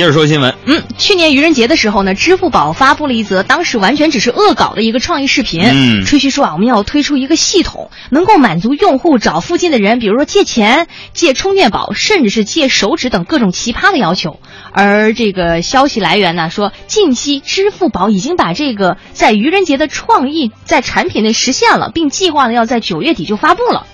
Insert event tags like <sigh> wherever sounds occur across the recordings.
接着说新闻。嗯，去年愚人节的时候呢，支付宝发布了一则当时完全只是恶搞的一个创意视频，嗯吹嘘说啊，我们要推出一个系统，能够满足用户找附近的人，比如说借钱、借充电宝，甚至是借手指等各种奇葩的要求。而这个消息来源呢说，近期支付宝已经把这个在愚人节的创意在产品内实现了，并计划呢要在九月底就发布了。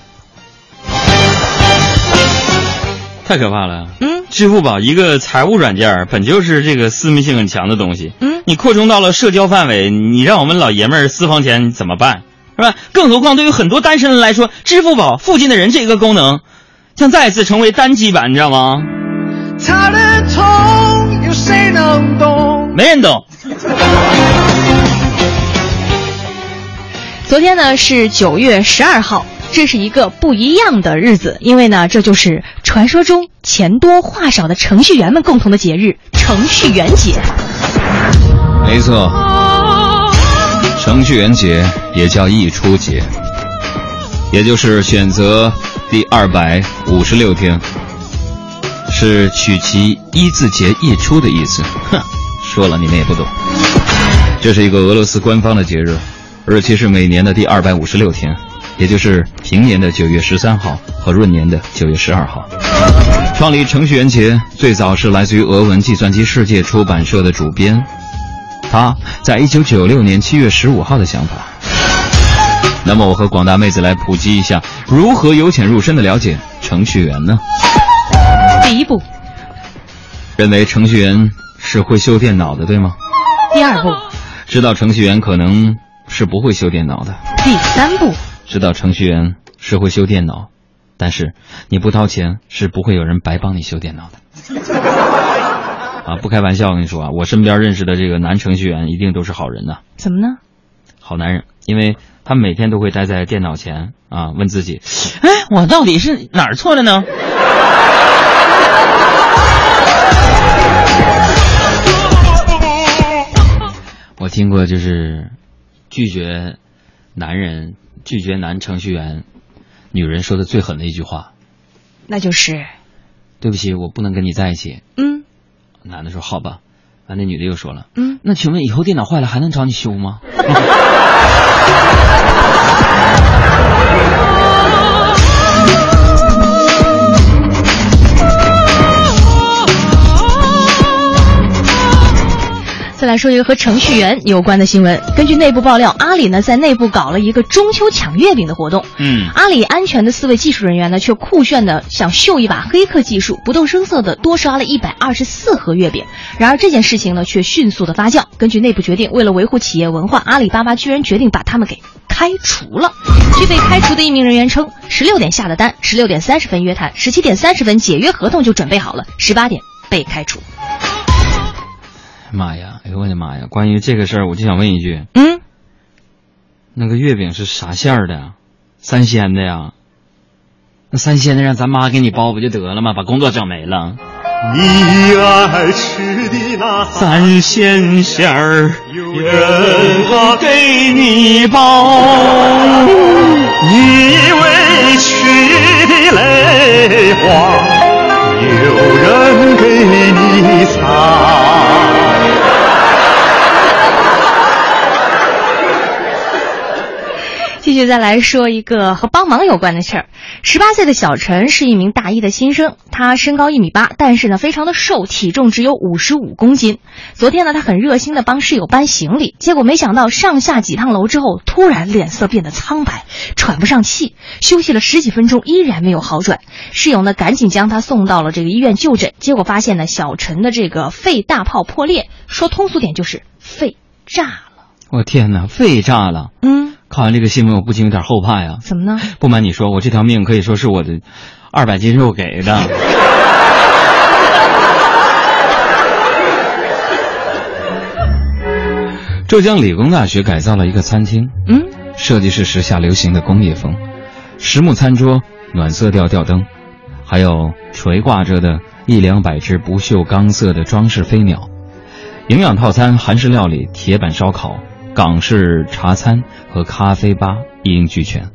太可怕了。嗯支付宝一个财务软件本就是这个私密性很强的东西，嗯，你扩充到了社交范围，你让我们老爷们儿私房钱怎么办？是吧？更何况对于很多单身人来说，支付宝附近的人这个功能，将再次成为单机版，你知道吗？他的痛有谁能懂？没人懂。昨天呢是九月十二号，这是一个不一样的日子，因为呢这就是传说中钱多话少的程序员们共同的节日——程序员节。没错，程序员节也叫溢出节，也就是选择第二百五十六天，是取其一字节溢出的意思。哼，说了你们也不懂。这是一个俄罗斯官方的节日，日期是每年的第二百五十六天，也就是平年的九月十三号和闰年的九月十二号。创立程序员节最早是来自于俄文计算机世界出版社的主编，他在一九九六年七月十五号的想法。那么我和广大妹子来普及一下，如何由浅入深的了解程序员呢？第一步，认为程序员是会修电脑的，对吗？第二步，知道程序员可能是不会修电脑的，第三步，知道程序员是会修电脑，但是你不掏钱是不会有人白帮你修电脑的。<laughs> 啊，不开玩笑，我跟你说啊，我身边认识的这个男程序员一定都是好人呐、怎么呢？好男人，因为他每天都会待在电脑前啊，问自己，哎，我到底是哪儿错了呢？<laughs> 我听过，就是拒绝男人、拒绝男程序员，女人说的最狠的一句话那就是，：“对不起，我不能跟你在一起。嗯”男的说：“好吧。”完，那女的又说了嗯：“，那请问以后电脑坏了还能找你修吗？” <laughs> 来说一个和程序员有关的新闻。根据内部爆料，阿里呢在内部搞了一个中秋抢月饼的活动。嗯阿里安全的四位技术人员呢，却酷炫的想秀一把黑客技术，不动声色的多刷了一百二十四盒月饼。然而这件事情呢，却迅速的发酵。根据内部决定，为了维护企业文化，阿里巴巴居然决定把他们给开除了。据被开除的一名人员称，十六点下的单，十六点三十分约谈，十七点三十分解约合同就准备好了，十八点被开除。妈呀！哎呦我的妈呀！关于这个事儿，我就想问一句：嗯，那个月饼是啥馅儿的呀？三鲜的呀？那三鲜的让咱妈给你包不就得了吗？把工作整没了。你爱吃的那三鲜馅儿，有人我给你包。你委屈的泪花，有人给你擦。续再来说一个和帮忙有关的事儿。十八岁的小陈是一名大一的新生，他身高一米八，但是呢非常的瘦，体重只有五十五公斤。昨天呢，他很热心的帮室友搬行李，结果没想到上下几趟楼之后，突然脸色变得苍白，喘不上气，休息了十几分钟依然没有好转。室友呢赶紧将他送到了这个医院就诊，结果发现呢小陈的这个肺大泡破裂，说通俗点就是肺炸了。我天哪，肺炸了！嗯，看完这个新闻，我不禁有点后怕呀。怎么呢？不瞒你说，我这条命可以说是我的二百斤肉给的。<laughs> 浙江理工大学改造了一个餐厅，嗯，设计是时下流行的工业风，实木餐桌、暖色调吊灯，还有垂挂着的一两百只不锈钢色的装饰飞鸟。营养套餐、韩式料理、铁板烧烤、港式茶餐和咖啡吧一应俱全，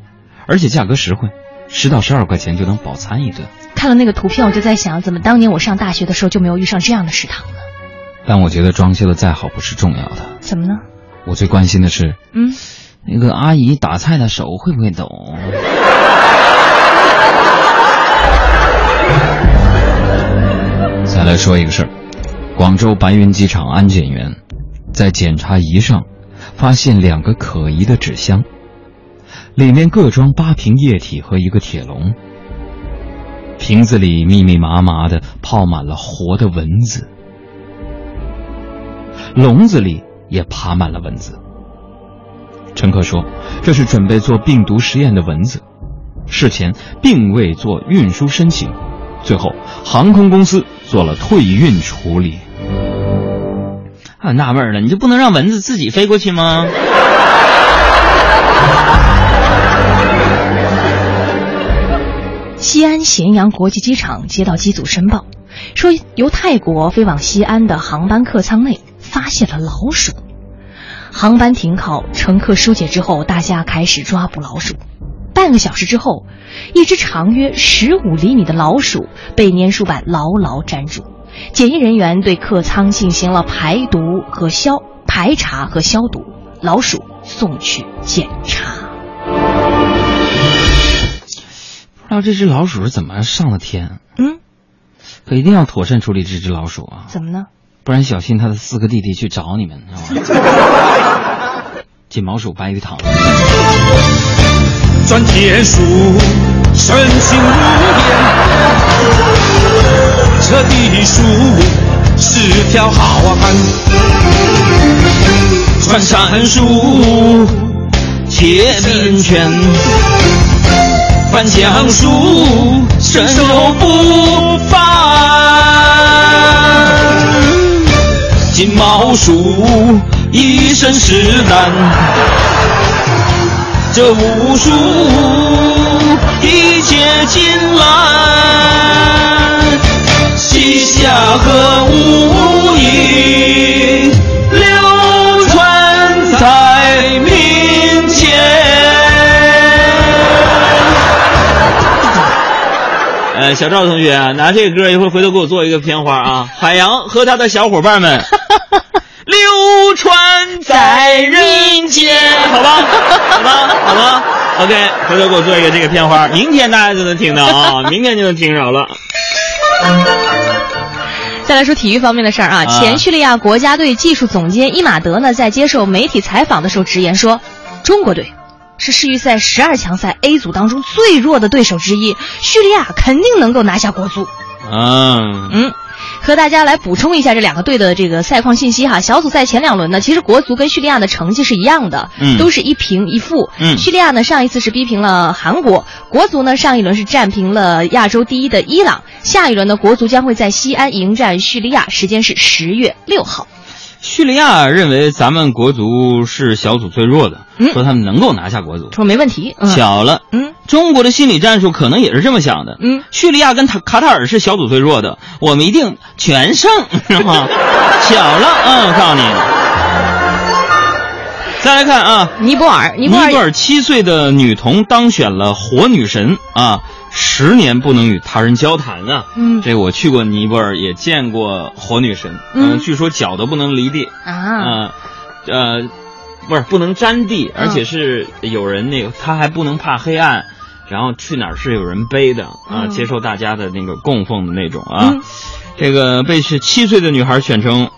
而且价格实惠，十到十二块钱就能饱餐一顿。看了那个图片，我就在想，怎么当年我上大学的时候就没有遇上这样的食堂呢？但我觉得装修的再好不是重要的，怎么呢？我最关心的是，嗯，那个阿姨打菜的手会不会抖？再来说一个事儿，广州白云机场安检员在检查仪上发现两个可疑的纸箱，里面各装八瓶液体和一个铁笼，瓶子里密密麻麻的泡满了活的蚊子，笼子里也爬满了蚊子。乘客说，这是准备做病毒实验的蚊子，事前并未做运输申请，最后航空公司做了退运处理。很，纳闷了，你就不能让蚊子自己飞过去吗？<laughs> 西安咸阳国际机场接到机组申报，说由泰国飞往西安的航班客舱内发现了老鼠。航班停靠，乘客疏解之后，大家开始抓捕老鼠。半个小时之后，一只长约十五厘米的老鼠被粘鼠板牢牢粘住。检疫人员对客舱进行了排毒和消排查和消毒，老鼠送去检查。不知道这只老鼠是怎么上的天？嗯，可一定要妥善处理这只老鼠啊，怎么呢？不然小心他的四个弟弟去找你们，知道吗？<laughs> 金毛鼠白玉堂。钻天鼠，身轻如燕。这地鼠是条好汉。穿山鼠，铁兵拳，翻江鼠，身手不凡。金毛鼠一身是胆，这武术一切尽揽，呃，小赵同学啊，拿这个歌一会儿回头给我做一个片花啊，海洋和他的小伙伴们。<laughs> 流传在人间，好吧，好吧，好吧，OK，回头给我做一个这个片花，明天大家就能听到啊，<laughs> 明天就能听着了。再来说体育方面的事儿啊，前叙利亚国家队技术总监伊马德呢，在接受媒体采访的时候直言说，中国队是世预赛十二强赛 A 组当中最弱的对手之一，叙利亚肯定能够拿下国足。嗯嗯。和大家来补充一下这两个队的这个赛况信息哈。小组赛前两轮呢，其实国足跟叙利亚的成绩是一样的，嗯，都是一平一负。嗯，叙利亚呢上一次是逼平了韩国，国足呢上一轮是战平了亚洲第一的伊朗。下一轮呢，国足将会在西安迎战叙利亚，时间是十月六号。叙利亚认为咱们国足是小组最弱的，嗯、说他们能够拿下国足，说没问题。嗯、巧了，嗯，中国的心理战术可能也是这么想的。嗯，叙利亚跟塔卡塔尔是小组最弱的，我们一定全胜，<laughs> 是吗？巧了，嗯，我告诉你。再来看啊，尼泊尔，尼尼泊尔七岁的女童当选了火女神啊。十年不能与他人交谈啊！嗯，这我去过尼泊尔，也见过火女神。嗯，据说脚都不能离地啊，呃，呃，不是不能沾地，而且是有人那个，他还不能怕黑暗，然后去哪儿是有人背的啊，嗯、接受大家的那个供奉的那种啊。嗯、这个被是七岁的女孩选成。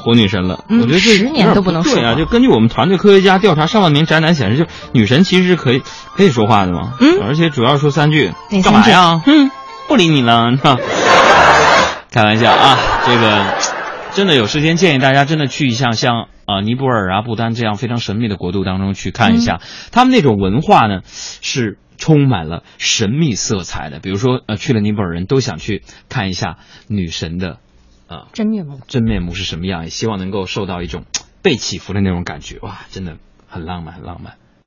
活女神了，嗯、我觉得这十年都不能说对啊！就根据我们团队科学家调查，上万名宅男显示，就女神其实是可以可以说话的嘛。嗯，而且主要说三句，哪干嘛呀？嗯，不理你了，<laughs> 开玩笑啊！这个真的有时间建议大家真的去一下像啊、呃、尼泊尔啊、不丹这样非常神秘的国度当中去看一下，嗯、他们那种文化呢是充满了神秘色彩的。比如说呃，去了尼泊尔人都想去看一下女神的。啊，真面目，真面目是什么样？也希望能够受到一种被祈福的那种感觉，哇，真的很浪漫，很浪漫。